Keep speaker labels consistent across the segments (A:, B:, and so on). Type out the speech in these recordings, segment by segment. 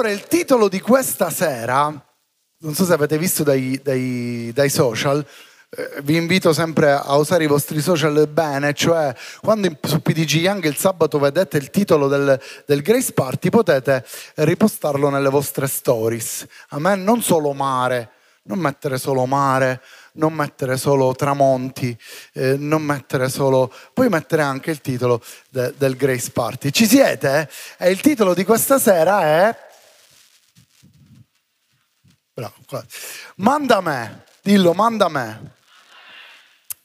A: allora il titolo di questa sera, non so se avete visto dai, dai, dai social, eh, vi invito sempre a usare i vostri social bene, cioè quando in, su PDG Young il sabato vedete il titolo del, del, Grace Party potete ripostarlo nelle vostre stories. A me non solo mare, non mettere solo mare, non mettere solo tramonti, eh, non mettere solo... Puoi mettere anche il titolo de, del Grace Party. Ci siete? E il titolo di questa sera è... Bravo. Manda me, dillo, manda me.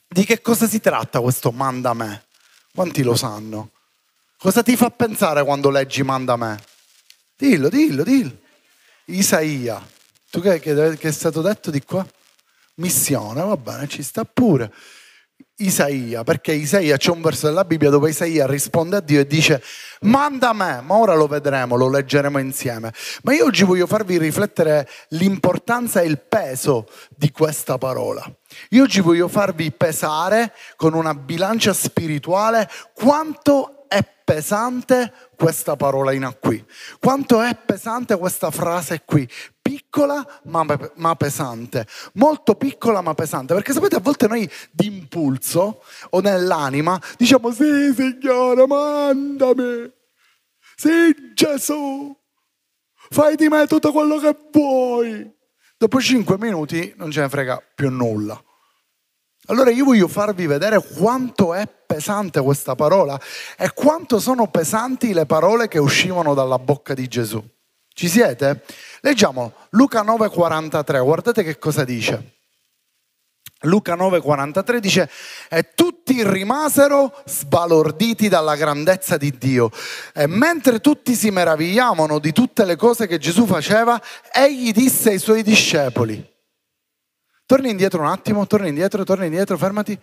A: Di che cosa si tratta questo manda me? Quanti lo sanno? Cosa ti fa pensare quando leggi manda me? Dillo, dillo, dillo. Isaia. Tu che, che, che è stato detto di qua? missione, va bene, ci sta pure. Isaia, perché Isaia c'è un verso della Bibbia dove Isaia risponde a Dio e dice manda me, ma ora lo vedremo, lo leggeremo insieme. Ma io oggi voglio farvi riflettere l'importanza e il peso di questa parola. Io oggi voglio farvi pesare con una bilancia spirituale quanto è pesante questa parola in qui, quanto è pesante questa frase qui, piccola ma, pesante, molto piccola ma pesante, perché sapete a volte noi d'impulso o nell'anima diciamo sì Signore mandami, sì Gesù, fai di me tutto quello che vuoi. Dopo cinque minuti non ce ne frega più nulla. Allora io voglio farvi vedere quanto è pesante questa parola e quanto sono pesanti le parole che uscivano dalla bocca di Gesù. Ci siete? Leggiamo Luca 9:43, guardate che cosa dice. Luca 9:43 dice, e tutti rimasero sbalorditi dalla grandezza di Dio. E mentre tutti si meravigliavano di tutte le cose che Gesù faceva, egli disse ai suoi discepoli, torni indietro un attimo, torni indietro, torni indietro, fermati.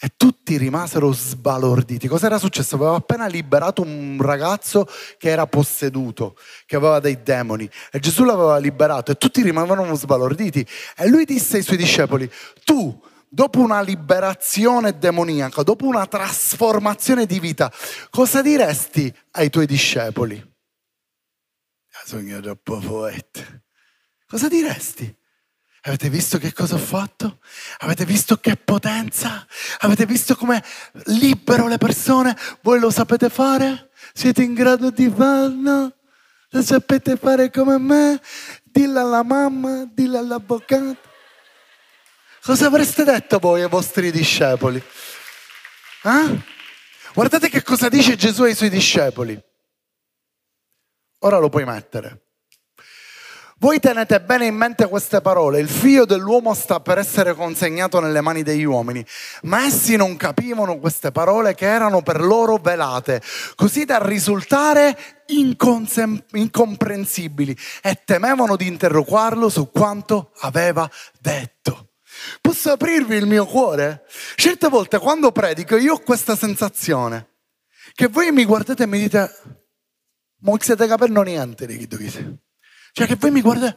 A: E tutti rimasero sbalorditi. Cos'era successo? Aveva appena liberato un ragazzo che era posseduto, che aveva dei demoni. E Gesù l'aveva liberato e tutti rimanevano sbalorditi. E lui disse ai suoi discepoli, tu, dopo una liberazione demoniaca, dopo una trasformazione di vita, cosa diresti ai tuoi discepoli? Cosa diresti? Avete visto che cosa ho fatto? Avete visto che potenza? Avete visto come libero le persone? Voi lo sapete fare? Siete in grado di farlo? Lo sapete fare come me? Dillo alla mamma, dillo all'avvocato. Cosa avreste detto voi ai vostri discepoli? Eh? Guardate che cosa dice Gesù ai suoi discepoli. Ora lo puoi mettere. Voi tenete bene in mente queste parole, il figlio dell'uomo sta per essere consegnato nelle mani degli uomini, ma essi non capivano queste parole che erano per loro velate, così da risultare incomprensibili e temevano di interrogarlo su quanto aveva detto. Posso aprirvi il mio cuore? Certe volte quando predico io ho questa sensazione che voi mi guardate e mi dite, ma siete capendo niente di chi tu sei. Cioè che voi mi guardate,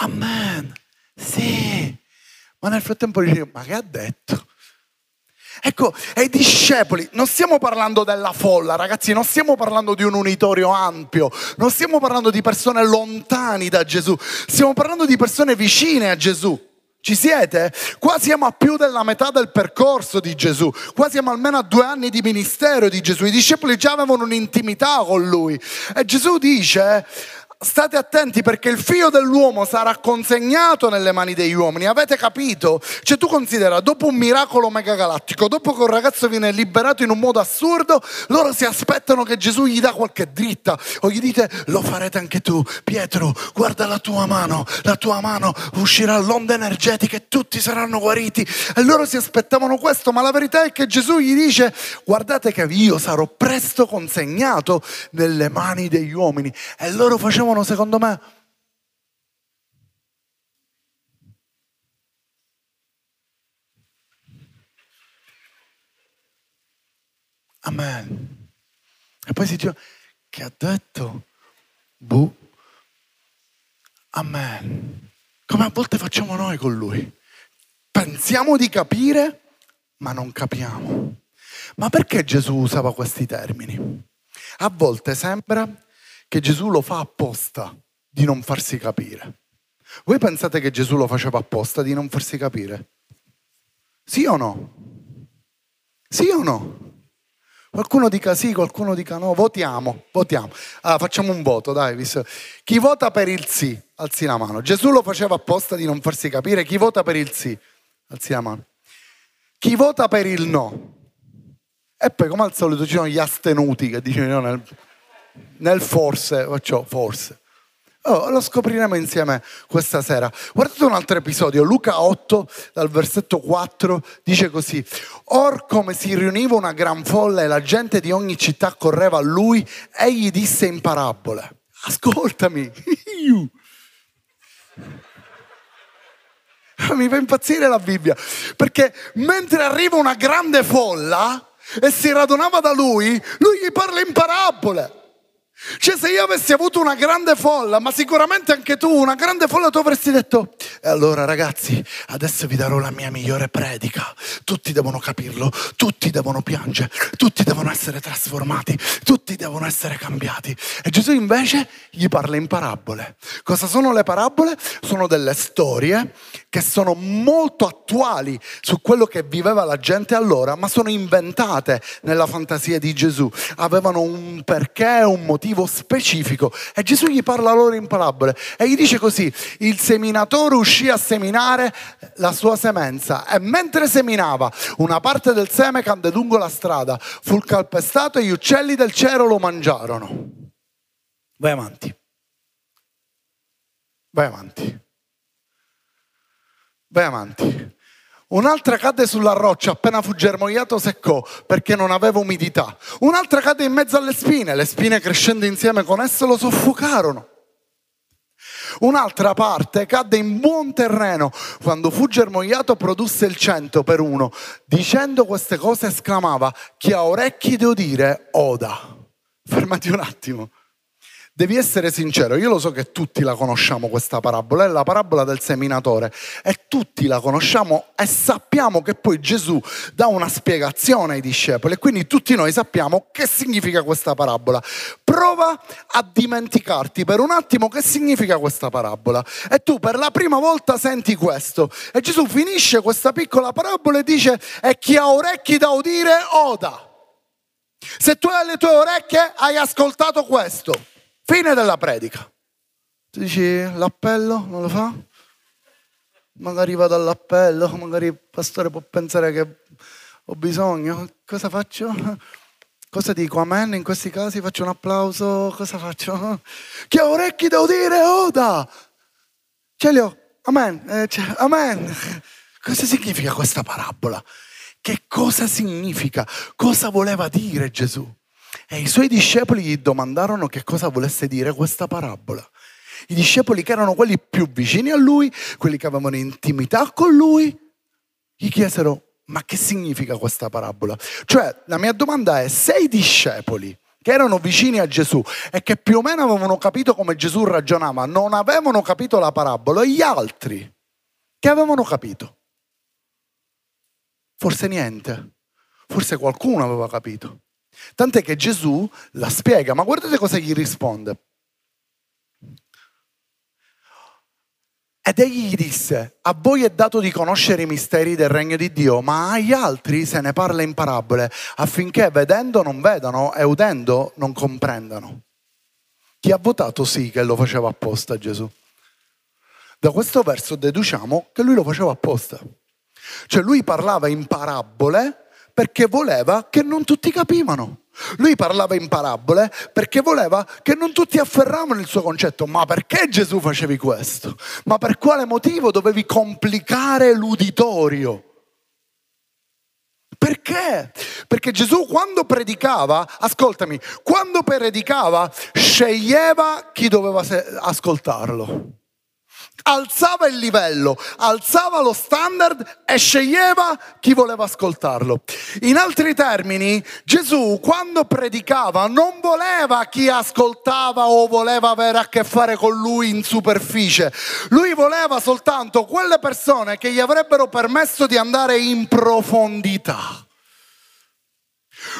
A: amen, sì. Ma nel frattempo dice, ma che ha detto? Ecco, ai discepoli, non stiamo parlando della folla, ragazzi, non stiamo parlando di un unitorio ampio, non stiamo parlando di persone lontani da Gesù, stiamo parlando di persone vicine a Gesù. Ci siete? Qua siamo a più della metà del percorso di Gesù, qua siamo almeno a due anni di ministero di Gesù, i discepoli già avevano un'intimità con lui e Gesù dice state attenti perché il figlio dell'uomo sarà consegnato nelle mani degli uomini. Avete capito? Cioè tu considera, dopo un miracolo megagalattico, dopo che un ragazzo viene liberato in un modo assurdo, loro si aspettano che Gesù gli dà qualche dritta o gli dite lo farete anche tu. Pietro, guarda la tua mano, la tua mano uscirà l'onda energetica e tutti saranno guariti. E loro si aspettavano questo, ma la verità è che Gesù gli dice guardate che io sarò presto consegnato nelle mani degli uomini. E loro facevano facevano secondo me Amen. E poi si dice, che ha detto? Bu. Amen. Come a volte facciamo noi con lui. Pensiamo di capire, ma non capiamo. Ma perché Gesù usava questi termini? A volte sembra che Gesù lo fa apposta di non farsi capire. Voi pensate che Gesù lo faceva apposta di non farsi capire? Sì o no? Sì o no? Qualcuno dica sì, qualcuno dica no. Votiamo, votiamo. Allora, facciamo un voto, dai. Chi vota per il sì, alzi la mano. Gesù lo faceva apposta di non farsi capire. Chi vota per il sì, alzi la mano. Chi vota per il no? E poi, come al solito, ci sono gli astenuti che dicono nel, nel forse, faccio forse. Oh, lo scopriremo insieme questa sera. Guardate un altro episodio, Luca 8, dal versetto 4, dice così: Or come si riuniva una gran folla e la gente di ogni città correva a lui, egli disse in parabole: Ascoltami, mi fa impazzire la Bibbia, perché mentre arriva una grande folla e si radunava da lui, lui gli parla in parabole. Cioè se io avessi avuto una grande folla, ma sicuramente anche tu, una grande folla, tu avresti detto, e allora ragazzi, adesso vi darò la mia migliore predica, tutti devono capirlo, tutti devono piangere, tutti devono essere trasformati, tutti devono essere cambiati. E Gesù invece gli parla in parabole. Cosa sono le parabole? Sono delle storie che sono molto attuali su quello che viveva la gente allora, ma sono inventate nella fantasia di Gesù. Avevano un perché, un motivo specifico. E Gesù gli parla loro in parabole e gli dice così, il seminatore uscì a seminare la sua semenza e mentre seminava una parte del seme cadde lungo la strada, fu calpestato e gli uccelli del cielo lo mangiarono. Vai avanti. Vai avanti. Vai avanti. Un'altra cade sulla roccia, appena fu germogliato seccò perché non aveva umidità. Un'altra cade in mezzo alle spine, le spine crescendo insieme con esso lo soffocarono. Un'altra parte cadde in buon terreno. Quando fu germogliato produsse il cento per uno. Dicendo queste cose esclamava, chi ha orecchi di udire, oda. Fermati un attimo. Devi essere sincero, io lo so che tutti la conosciamo questa parabola, è la parabola del seminatore e tutti la conosciamo e sappiamo che poi Gesù dà una spiegazione ai discepoli e quindi tutti noi sappiamo che significa questa parabola. Prova a dimenticarti per un attimo che significa questa parabola e tu per la prima volta senti questo e Gesù finisce questa piccola parabola e dice e chi ha orecchi da udire oda. Se tu hai le tue orecchie hai ascoltato questo. Fine della predica. Tu dici l'appello non lo fa? Magari vado all'appello, magari il pastore può pensare che ho bisogno. Cosa faccio? Cosa dico? Amen? In questi casi faccio un applauso? Cosa faccio? Chi ha orecchi da udire, oda! Ce li ho. Amen. Eh, cioè, amen. Cosa significa questa parabola? Che cosa significa? Cosa voleva dire Gesù? E i suoi discepoli gli domandarono che cosa volesse dire questa parabola. I discepoli che erano quelli più vicini a lui, quelli che avevano intimità con lui, gli chiesero, ma che significa questa parabola? Cioè, la mia domanda è, se i discepoli che erano vicini a Gesù e che più o meno avevano capito come Gesù ragionava, non avevano capito la parabola, e gli altri che avevano capito? Forse niente, forse qualcuno aveva capito. Tant'è che Gesù la spiega, ma guardate cosa gli risponde. Ed egli gli disse, a voi è dato di conoscere i misteri del regno di Dio, ma agli altri se ne parla in parabole, affinché vedendo non vedano e udendo non comprendano. Chi ha votato sì che lo faceva apposta Gesù? Da questo verso deduciamo che lui lo faceva apposta. Cioè lui parlava in parabole perché voleva che non tutti capivano. Lui parlava in parabole perché voleva che non tutti afferravano il suo concetto. Ma perché Gesù facevi questo? Ma per quale motivo dovevi complicare l'uditorio? Perché? Perché Gesù quando predicava, ascoltami, quando predicava sceglieva chi doveva ascoltarlo alzava il livello, alzava lo standard e sceglieva chi voleva ascoltarlo. In altri termini, Gesù quando predicava non voleva chi ascoltava o voleva avere a che fare con lui in superficie, lui voleva soltanto quelle persone che gli avrebbero permesso di andare in profondità.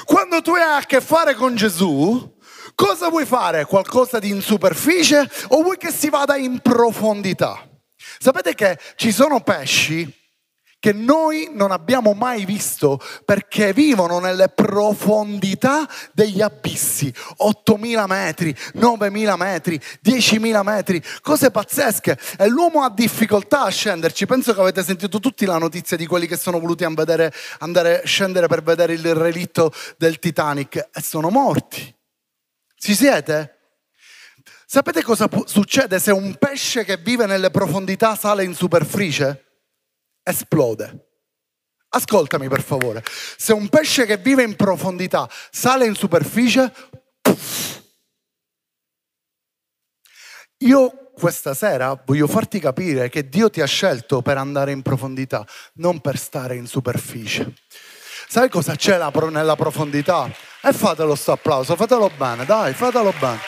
A: Quando tu hai a che fare con Gesù, Cosa vuoi fare? Qualcosa di in superficie o vuoi che si vada in profondità? Sapete che ci sono pesci che noi non abbiamo mai visto perché vivono nelle profondità degli abissi, 8.000 metri, 9.000 metri, 10.000 metri, cose pazzesche e l'uomo ha difficoltà a scenderci. Penso che avete sentito tutti la notizia di quelli che sono voluti andare, andare scendere per vedere il relitto del Titanic e sono morti. Ci siete? Sapete cosa succede se un pesce che vive nelle profondità sale in superficie? esplode. Ascoltami per favore, se un pesce che vive in profondità sale in superficie, puff. io questa sera voglio farti capire che Dio ti ha scelto per andare in profondità, non per stare in superficie. Sai cosa c'è nella profondità? E fatelo sto applauso, fatelo bene, dai, fatelo bene.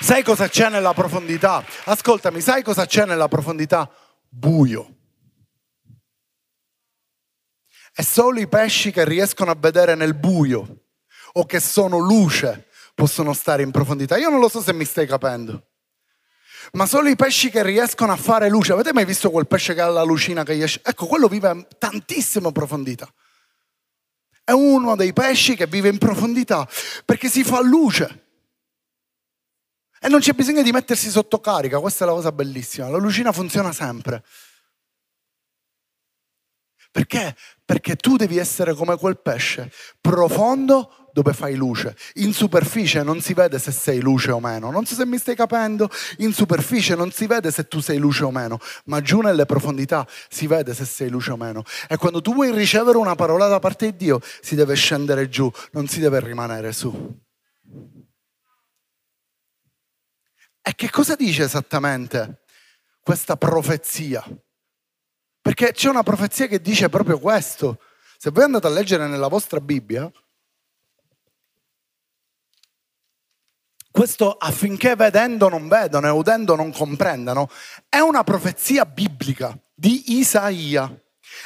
A: Sai cosa c'è nella profondità? Ascoltami, sai cosa c'è nella profondità? buio. E solo i pesci che riescono a vedere nel buio o che sono luce possono stare in profondità. Io non lo so se mi stai capendo. Ma solo i pesci che riescono a fare luce. Avete mai visto quel pesce che ha la lucina che esce? Ecco, quello vive a tantissima profondità. È uno dei pesci che vive in profondità perché si fa luce. E non c'è bisogno di mettersi sotto carica, questa è la cosa bellissima. La lucina funziona sempre. Perché? Perché tu devi essere come quel pesce, profondo dove fai luce. In superficie non si vede se sei luce o meno. Non so se mi stai capendo. In superficie non si vede se tu sei luce o meno, ma giù nelle profondità si vede se sei luce o meno. E quando tu vuoi ricevere una parola da parte di Dio, si deve scendere giù, non si deve rimanere su. E che cosa dice esattamente questa profezia? Perché c'è una profezia che dice proprio questo. Se voi andate a leggere nella vostra Bibbia, questo affinché vedendo non vedano e udendo non comprendano, è una profezia biblica di Isaia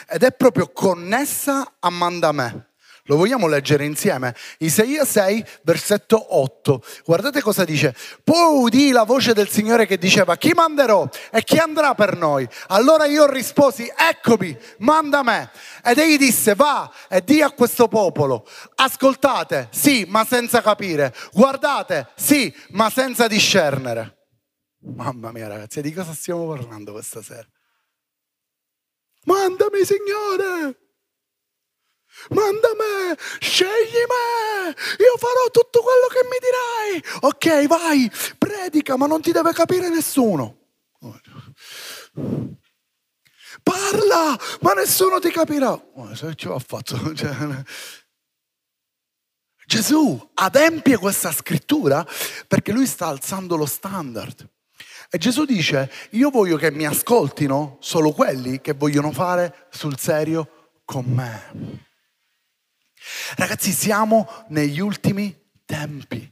A: ed è proprio connessa a Mandamè. Lo vogliamo leggere insieme? Isaia 6, versetto 8. Guardate cosa dice. Poi udì la voce del Signore che diceva, chi manderò e chi andrà per noi? Allora io risposi, eccomi, manda me. Ed egli disse, va e di a questo popolo, ascoltate, sì, ma senza capire. Guardate, sì, ma senza discernere. Mamma mia ragazzi, di cosa stiamo parlando questa sera? Mandami Signore! Manda me, scegli me, io farò tutto quello che mi dirai. Ok, vai, predica, ma non ti deve capire nessuno. Parla, ma nessuno ti capirà. Se ci ho fatto. Cioè, Gesù adempie questa scrittura perché lui sta alzando lo standard. E Gesù dice, io voglio che mi ascoltino solo quelli che vogliono fare sul serio con me. Ragazzi, siamo negli ultimi tempi.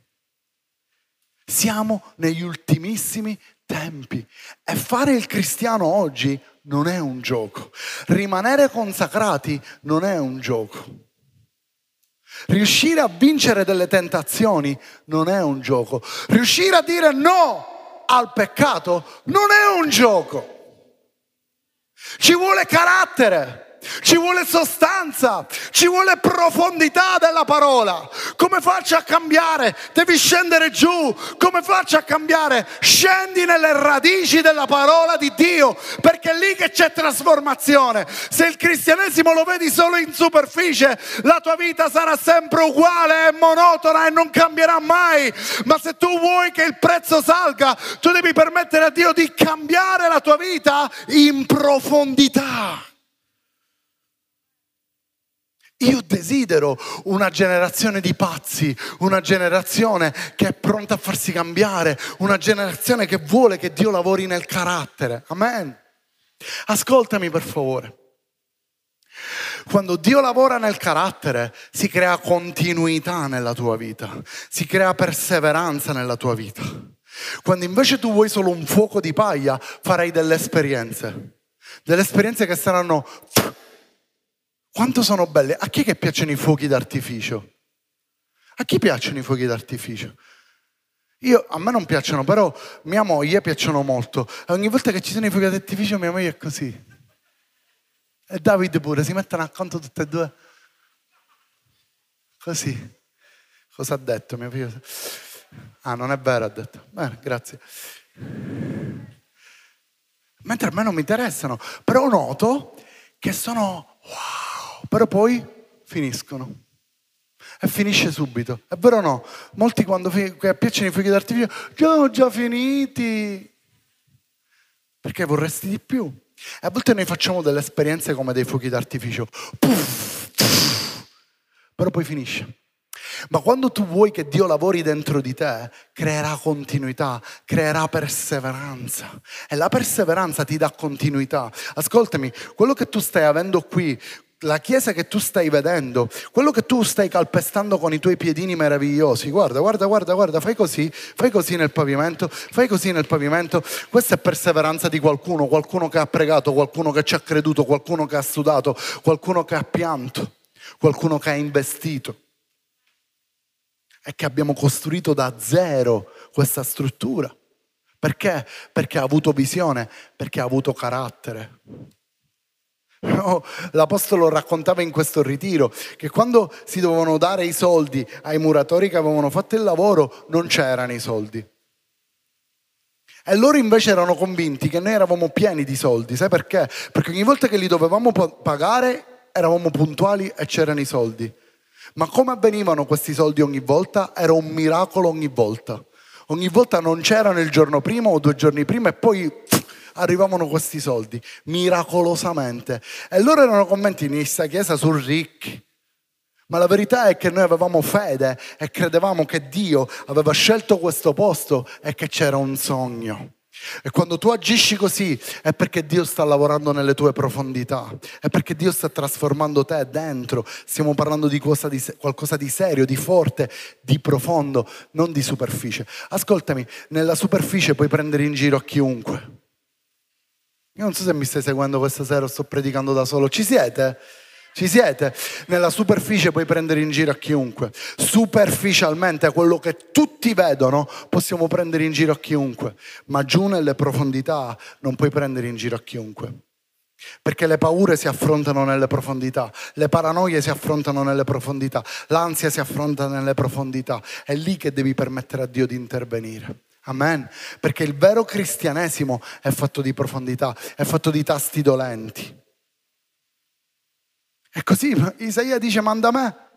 A: Siamo negli ultimissimi tempi. E fare il cristiano oggi non è un gioco. Rimanere consacrati non è un gioco. Riuscire a vincere delle tentazioni non è un gioco. Riuscire a dire no al peccato non è un gioco. Ci vuole carattere ci vuole sostanza, ci vuole profondità della parola. Come faccio a cambiare? Devi scendere giù. Come faccio a cambiare? Scendi nelle radici della parola di Dio, perché è lì che c'è trasformazione. Se il cristianesimo lo vedi solo in superficie, la tua vita sarà sempre uguale e monotona e non cambierà mai. Ma se tu vuoi che il prezzo salga, tu devi permettere a Dio di cambiare la tua vita in profondità. Io desidero una generazione di pazzi, una generazione che è pronta a farsi cambiare, una generazione che vuole che Dio lavori nel carattere. Amen. Ascoltami per favore. Quando Dio lavora nel carattere si crea continuità nella tua vita, si crea perseveranza nella tua vita. Quando invece tu vuoi solo un fuoco di paglia, farai delle esperienze, delle esperienze che saranno quanto sono belle. A chi che piacciono i fuochi d'artificio? A chi piacciono i fuochi d'artificio? Io, a me non piacciono, però mia moglie piacciono molto. Ogni volta che ci sono i fuochi d'artificio mia moglie è così. E David pure, si mettono accanto tutte e due. Così. Cosa ha detto mio figlio? Ah, non è vero, ha detto. Bene, grazie. Mentre a me non mi interessano, però noto che sono wow, però poi finiscono. E finisce subito. È vero o no? Molti quando piacciono i fuochi d'artificio, già già finiti. Perché vorresti di più. E a volte noi facciamo delle esperienze come dei fuochi d'artificio. Puff, puff, però poi finisce. Ma quando tu vuoi che Dio lavori dentro di te, creerà continuità, creerà perseveranza. E la perseveranza ti dà continuità. Ascoltami, quello che tu stai avendo qui, la chiesa che tu stai vedendo, quello che tu stai calpestando con i tuoi piedini meravigliosi, guarda, guarda, guarda, guarda, fai così, fai così nel pavimento, fai così nel pavimento, questa è perseveranza di qualcuno, qualcuno che ha pregato, qualcuno che ci ha creduto, qualcuno che ha studato, qualcuno che ha pianto, qualcuno che ha investito è che abbiamo costruito da zero questa struttura. Perché? Perché ha avuto visione, perché ha avuto carattere. L'Apostolo raccontava in questo ritiro che quando si dovevano dare i soldi ai muratori che avevano fatto il lavoro non c'erano i soldi. E loro invece erano convinti che noi eravamo pieni di soldi. Sai perché? Perché ogni volta che li dovevamo pagare eravamo puntuali e c'erano i soldi. Ma come avvenivano questi soldi ogni volta? Era un miracolo ogni volta. Ogni volta non c'erano il giorno prima o due giorni prima e poi arrivavano questi soldi, miracolosamente. E loro erano convinti in questa chiesa su ricchi. Ma la verità è che noi avevamo fede e credevamo che Dio aveva scelto questo posto e che c'era un sogno. E quando tu agisci così è perché Dio sta lavorando nelle tue profondità, è perché Dio sta trasformando te dentro. Stiamo parlando di, di qualcosa di serio, di forte, di profondo, non di superficie. Ascoltami, nella superficie puoi prendere in giro a chiunque. Io non so se mi stai seguendo questa sera o sto predicando da solo. Ci siete? Ci siete? Nella superficie puoi prendere in giro a chiunque. Superficialmente, quello che tutti vedono, possiamo prendere in giro a chiunque. Ma giù nelle profondità non puoi prendere in giro a chiunque. Perché le paure si affrontano nelle profondità, le paranoie si affrontano nelle profondità, l'ansia si affronta nelle profondità. È lì che devi permettere a Dio di intervenire. Amen. Perché il vero cristianesimo è fatto di profondità, è fatto di tasti dolenti. E così Isaia dice manda me.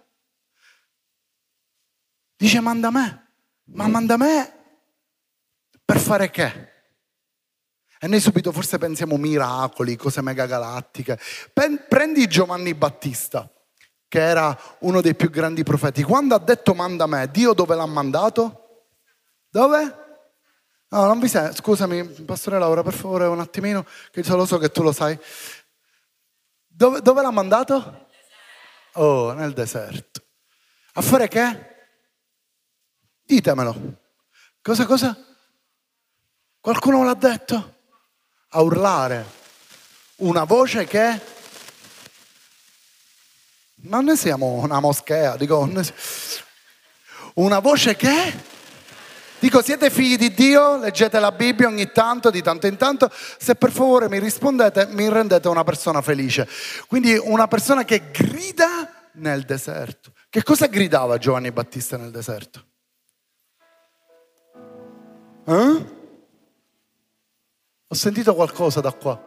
A: Dice manda me. Ma manda me per fare che? E noi subito forse pensiamo miracoli, cose megagalattiche. Prendi Giovanni Battista, che era uno dei più grandi profeti. Quando ha detto manda me, Dio dove l'ha mandato? Dove? No, non vi sento. Scusami, Pastore Laura, per favore, un attimino, che lo so che tu lo sai. Dove, dove l'ha mandato? Oh, nel deserto. A fare che? Ditemelo. Cosa, cosa? Qualcuno l'ha detto? A urlare. Una voce che... Ma noi siamo una moschea, dico... Una voce che... Dico, siete figli di Dio? Leggete la Bibbia ogni tanto, di tanto in tanto. Se per favore mi rispondete, mi rendete una persona felice. Quindi una persona che grida nel deserto. Che cosa gridava Giovanni Battista nel deserto? Eh? Ho sentito qualcosa da qua.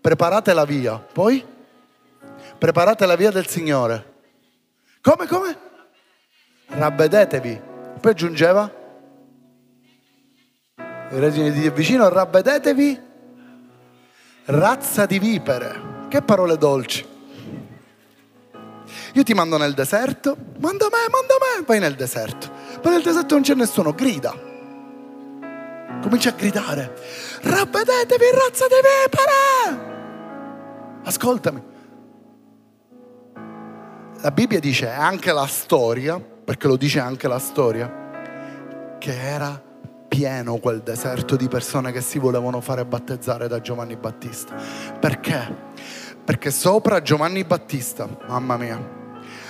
A: Preparate la via. Poi? Preparate la via del Signore. Come, come? Rabbedetevi. Poi aggiungeva? I regini di Dio vicino, rabbedetevi, razza di vipere. Che parole dolci. Io ti mando nel deserto, manda me, manda me, vai nel deserto. Poi nel deserto non c'è nessuno, grida. Comincia a gridare, rabbedetevi, razza di vipere. Ascoltami. La Bibbia dice anche la storia, perché lo dice anche la storia, che era pieno quel deserto di persone che si volevano fare battezzare da Giovanni Battista. Perché? Perché sopra Giovanni Battista, mamma mia,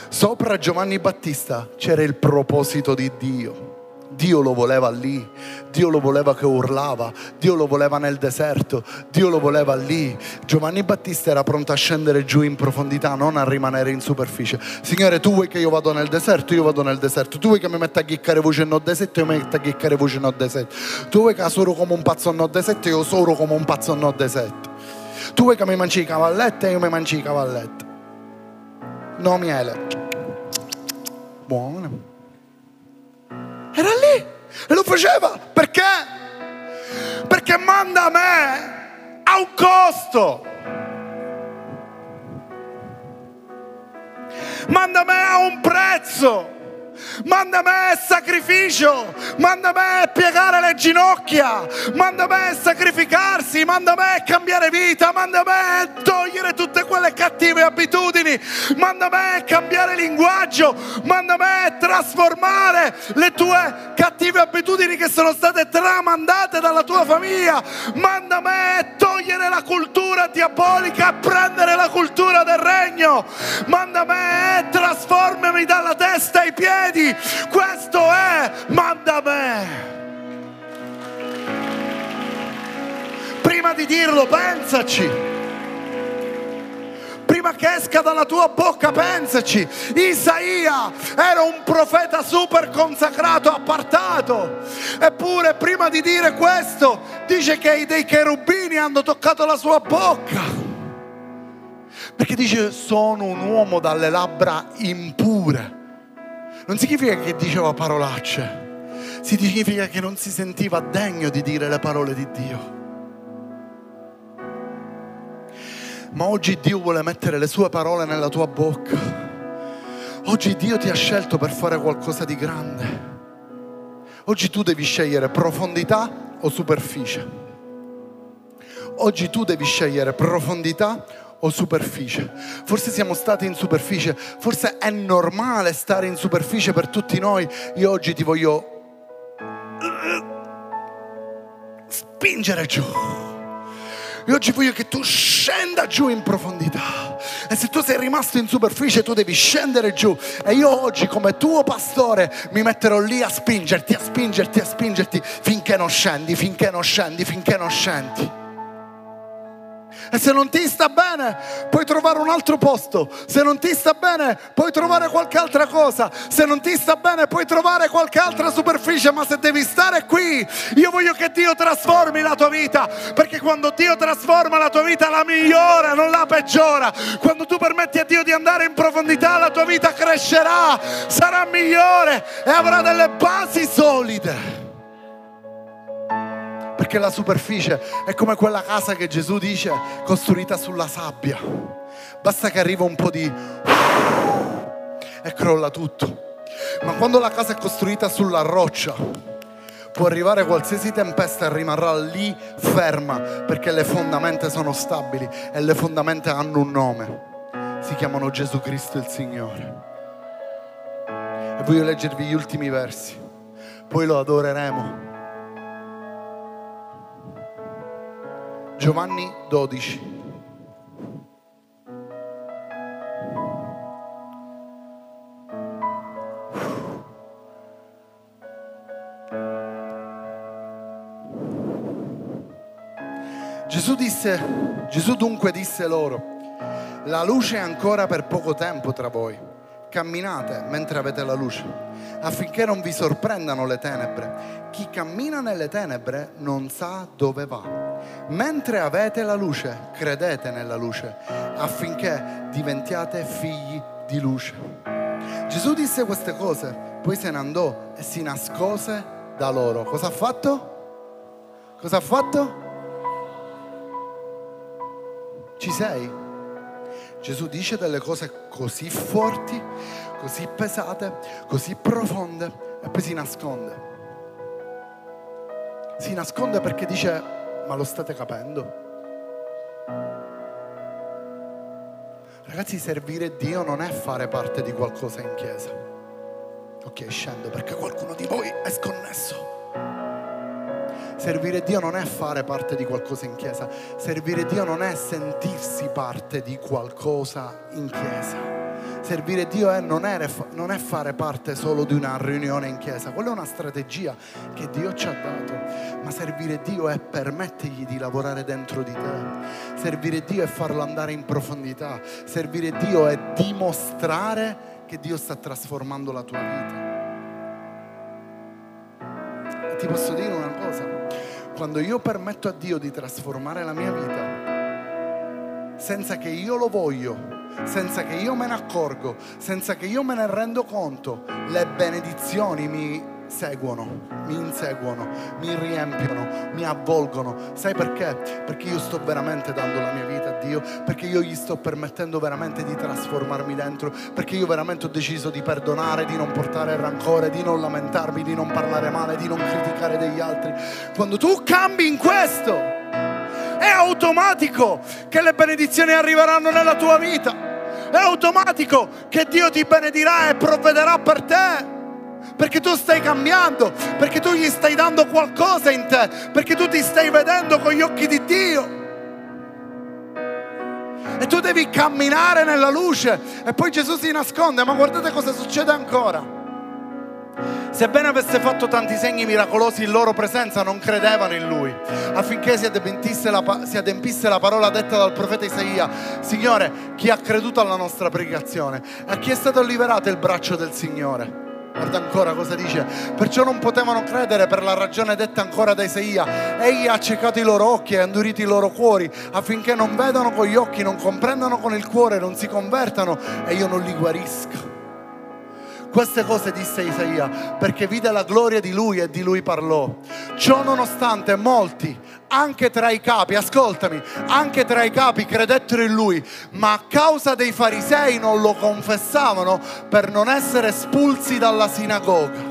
A: Sopra Giovanni Battista c'era il proposito di Dio. Dio lo voleva lì, Dio lo voleva che urlava, Dio lo voleva nel deserto, Dio lo voleva lì. Giovanni Battista era pronto a scendere giù in profondità, non a rimanere in superficie. Signore, tu vuoi che io vado nel deserto? Io vado nel deserto. Tu vuoi che mi metta a chiccare voce no deserto? Io mi metto a chiccare voce no deserto. Tu vuoi che soro come un pazzo no deserto? Io soro come un pazzo no deserto. Tu vuoi che mi mangi i cavalletti? Io mi mangi i cavalletti. No miele. Buono. E lo faceva perché? Perché manda a me a un costo. Manda a me a un prezzo. Manda me sacrificio, manda me piegare le ginocchia, manda me sacrificarsi, manda me cambiare vita, manda me togliere tutte quelle cattive abitudini, manda me cambiare linguaggio, manda me trasformare le tue cattive abitudini che sono state tramandate dalla tua famiglia, manda me togliere la cultura diabolica e prendere la cultura del regno, manda me trasformami dalla testa ai piedi questo è manda me. Prima di dirlo, pensaci prima che esca dalla tua bocca, pensaci. Isaia era un profeta super consacrato, appartato. Eppure prima di dire questo, dice che dei cherubini hanno toccato la sua bocca. Perché dice sono un uomo dalle labbra impure non significa che diceva parolacce, significa che non si sentiva degno di dire le parole di Dio. Ma oggi Dio vuole mettere le sue parole nella tua bocca. Oggi Dio ti ha scelto per fare qualcosa di grande. Oggi tu devi scegliere profondità o superficie. Oggi tu devi scegliere profondità o superficie. Forse siamo stati in superficie, forse è normale stare in superficie per tutti noi. Io oggi ti voglio spingere giù. Io oggi voglio che tu scenda giù in profondità. E se tu sei rimasto in superficie, tu devi scendere giù. E io oggi, come tuo pastore, mi metterò lì a spingerti, a spingerti, a spingerti finché non scendi, finché non scendi, finché non scendi. E se non ti sta bene, puoi trovare un altro posto. Se non ti sta bene, puoi trovare qualche altra cosa. Se non ti sta bene, puoi trovare qualche altra superficie. Ma se devi stare qui, io voglio che Dio trasformi la tua vita. Perché quando Dio trasforma la tua vita, la migliora, non la peggiora. Quando tu permetti a Dio di andare in profondità, la tua vita crescerà, sarà migliore e avrà delle basi solide perché la superficie è come quella casa che Gesù dice costruita sulla sabbia. Basta che arriva un po' di... e crolla tutto. Ma quando la casa è costruita sulla roccia, può arrivare qualsiasi tempesta e rimarrà lì ferma perché le fondamenta sono stabili e le fondamenta hanno un nome. Si chiamano Gesù Cristo il Signore. E voglio leggervi gli ultimi versi, poi lo adoreremo. Giovanni 12. Gesù disse, Gesù dunque disse loro, la luce è ancora per poco tempo tra voi, camminate mentre avete la luce, affinché non vi sorprendano le tenebre. Chi cammina nelle tenebre non sa dove va mentre avete la luce, credete nella luce, affinché diventiate figli di luce. Gesù disse queste cose, poi se ne andò e si nascose da loro. Cosa ha fatto? Cosa ha fatto? Ci sei? Gesù dice delle cose così forti, così pesate, così profonde e poi si nasconde. Si nasconde perché dice ma lo state capendo? Ragazzi, servire Dio non è fare parte di qualcosa in chiesa. Ok, scendo perché qualcuno di voi è sconnesso. Servire Dio non è fare parte di qualcosa in chiesa. Servire Dio non è sentirsi parte di qualcosa in chiesa. Servire Dio è non, è non, è fare parte solo di una riunione in chiesa, quella è una strategia che Dio ci ha dato, ma servire Dio è permettergli di lavorare dentro di te, servire Dio è farlo andare in profondità, servire Dio è dimostrare che Dio sta trasformando la tua vita. E ti posso dire una cosa, quando io permetto a Dio di trasformare la mia vita, senza che io lo voglio, senza che io me ne accorgo, senza che io me ne rendo conto, le benedizioni mi seguono, mi inseguono, mi riempiono, mi avvolgono. Sai perché? Perché io sto veramente dando la mia vita a Dio, perché io gli sto permettendo veramente di trasformarmi dentro, perché io veramente ho deciso di perdonare, di non portare rancore, di non lamentarmi, di non parlare male, di non criticare degli altri. Quando tu cambi in questo, è automatico che le benedizioni arriveranno nella tua vita. È automatico che Dio ti benedirà e provvederà per te. Perché tu stai cambiando, perché tu gli stai dando qualcosa in te, perché tu ti stai vedendo con gli occhi di Dio. E tu devi camminare nella luce. E poi Gesù si nasconde, ma guardate cosa succede ancora. Sebbene avesse fatto tanti segni miracolosi in loro presenza, non credevano in lui, affinché si adempisse, la, si adempisse la parola detta dal profeta Isaia. Signore, chi ha creduto alla nostra pregazione? A chi è stato liberato il braccio del Signore? Guarda ancora cosa dice. Perciò non potevano credere per la ragione detta ancora da Isaia. Egli ha accecato i loro occhi e ha indurito i loro cuori affinché non vedano con gli occhi, non comprendano con il cuore, non si convertano e io non li guarisco. Queste cose disse Isaia perché vide la gloria di lui e di lui parlò. Ciò nonostante molti, anche tra i capi, ascoltami, anche tra i capi credettero in lui, ma a causa dei farisei non lo confessavano per non essere espulsi dalla sinagoga.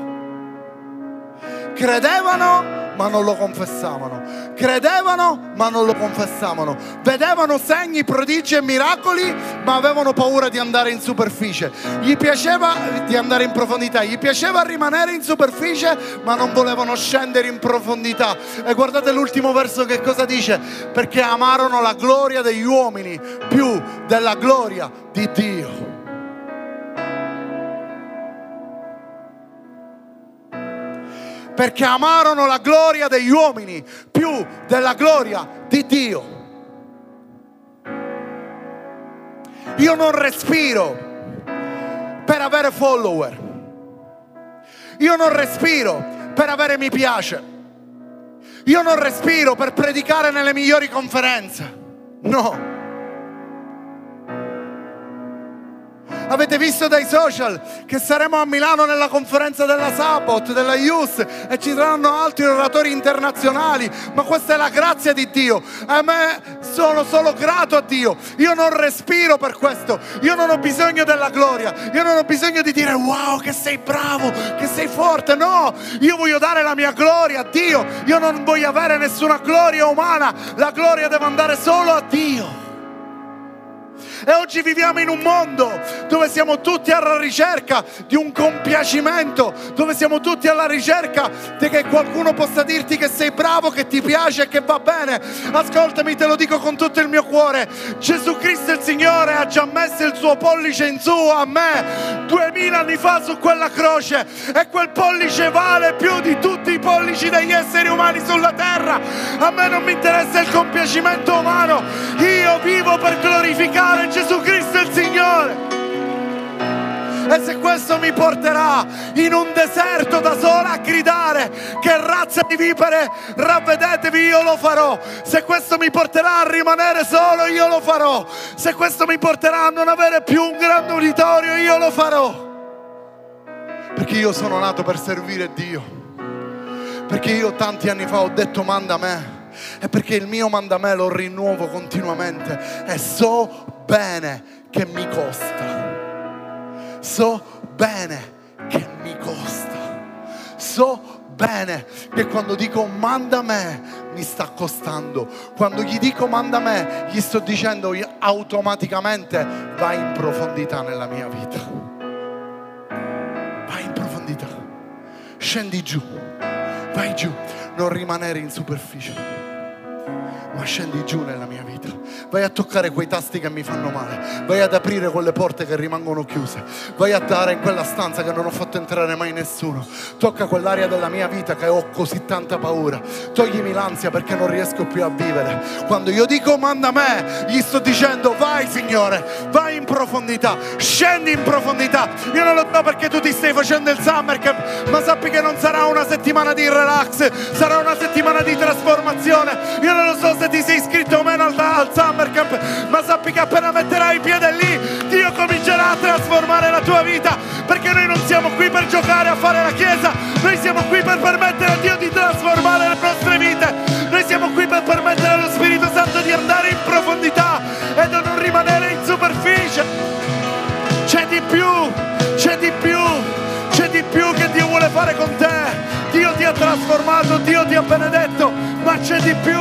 A: Credevano ma non lo confessavano. Credevano, ma non lo confessavano. Vedevano segni, prodigi e miracoli, ma avevano paura di andare in superficie. Gli piaceva di andare in profondità, gli piaceva rimanere in superficie, ma non volevano scendere in profondità. E guardate l'ultimo verso che cosa dice? Perché amarono la gloria degli uomini più della gloria di Dio. Perché amarono la gloria degli uomini più della gloria di Dio. Io non respiro per avere follower. Io non respiro per avere mi piace. Io non respiro per predicare nelle migliori conferenze. No. Avete visto dai social che saremo a Milano nella conferenza della Sabot, della Youth e ci saranno altri oratori internazionali, ma questa è la grazia di Dio. A me sono solo grato a Dio. Io non respiro per questo. Io non ho bisogno della gloria. Io non ho bisogno di dire wow che sei bravo, che sei forte. No, io voglio dare la mia gloria a Dio. Io non voglio avere nessuna gloria umana. La gloria deve andare solo a Dio. E oggi viviamo in un mondo dove siamo tutti alla ricerca di un compiacimento, dove siamo tutti alla ricerca di che qualcuno possa dirti che sei bravo, che ti piace e che va bene. Ascoltami, te lo dico con tutto il mio cuore. Gesù Cristo il Signore ha già messo il suo pollice in su a me duemila anni fa su quella croce e quel pollice vale più di tutti i pollici degli esseri umani sulla terra. A me non mi interessa il compiacimento umano, io vivo per glorificare Gesù Cristo il Signore. E se questo mi porterà in un deserto da sola a gridare che razza di vipere, ravvedetevi, io lo farò. Se questo mi porterà a rimanere solo, io lo farò. Se questo mi porterà a non avere più un grande uditorio, io lo farò. Perché io sono nato per servire Dio. Perché io tanti anni fa ho detto manda me è perché il mio mandamento lo rinnuovo continuamente e so bene che mi costa. So bene che mi costa. So bene che quando dico manda me mi sta costando. Quando gli dico manda me, gli sto dicendo automaticamente vai in profondità nella mia vita. Vai in profondità. Scendi giù. Vai giù. Non rimanere in superficie ma scendi giù nella mia vita. Vai a toccare quei tasti che mi fanno male. Vai ad aprire quelle porte che rimangono chiuse. Vai a dare in quella stanza che non ho fatto entrare mai nessuno. Tocca quell'area della mia vita che ho così tanta paura. Toglimi l'ansia perché non riesco più a vivere. Quando io dico manda me, gli sto dicendo vai Signore, vai in profondità, scendi in profondità. Io non lo so perché tu ti stai facendo il summer camp, ma sappi che non sarà una settimana di relax, sarà una settimana di trasformazione. Io non lo so se ti sei iscritto o meno al, al summer camp, ma sappi che appena metterai i piedi lì, Dio comincerà a trasformare la tua vita, perché noi non siamo qui per giocare a fare la chiesa, noi siamo qui per permettere a Dio di trasformare le nostre vite, noi siamo qui per permettere allo Spirito Santo di andare in profondità e di non rimanere in superficie. C'è di più, c'è di più, c'è di più che Dio vuole fare con te. Dio ti ha trasformato, Dio ti ha benedetto, ma c'è di più,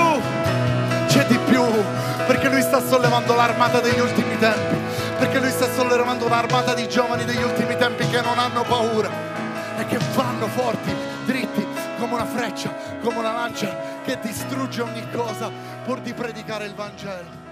A: sta sollevando l'armata degli ultimi tempi, perché Lui sta sollevando un'armata di giovani degli ultimi tempi che non hanno paura e che vanno forti, dritti, come una freccia, come una lancia che distrugge ogni cosa pur di predicare il Vangelo.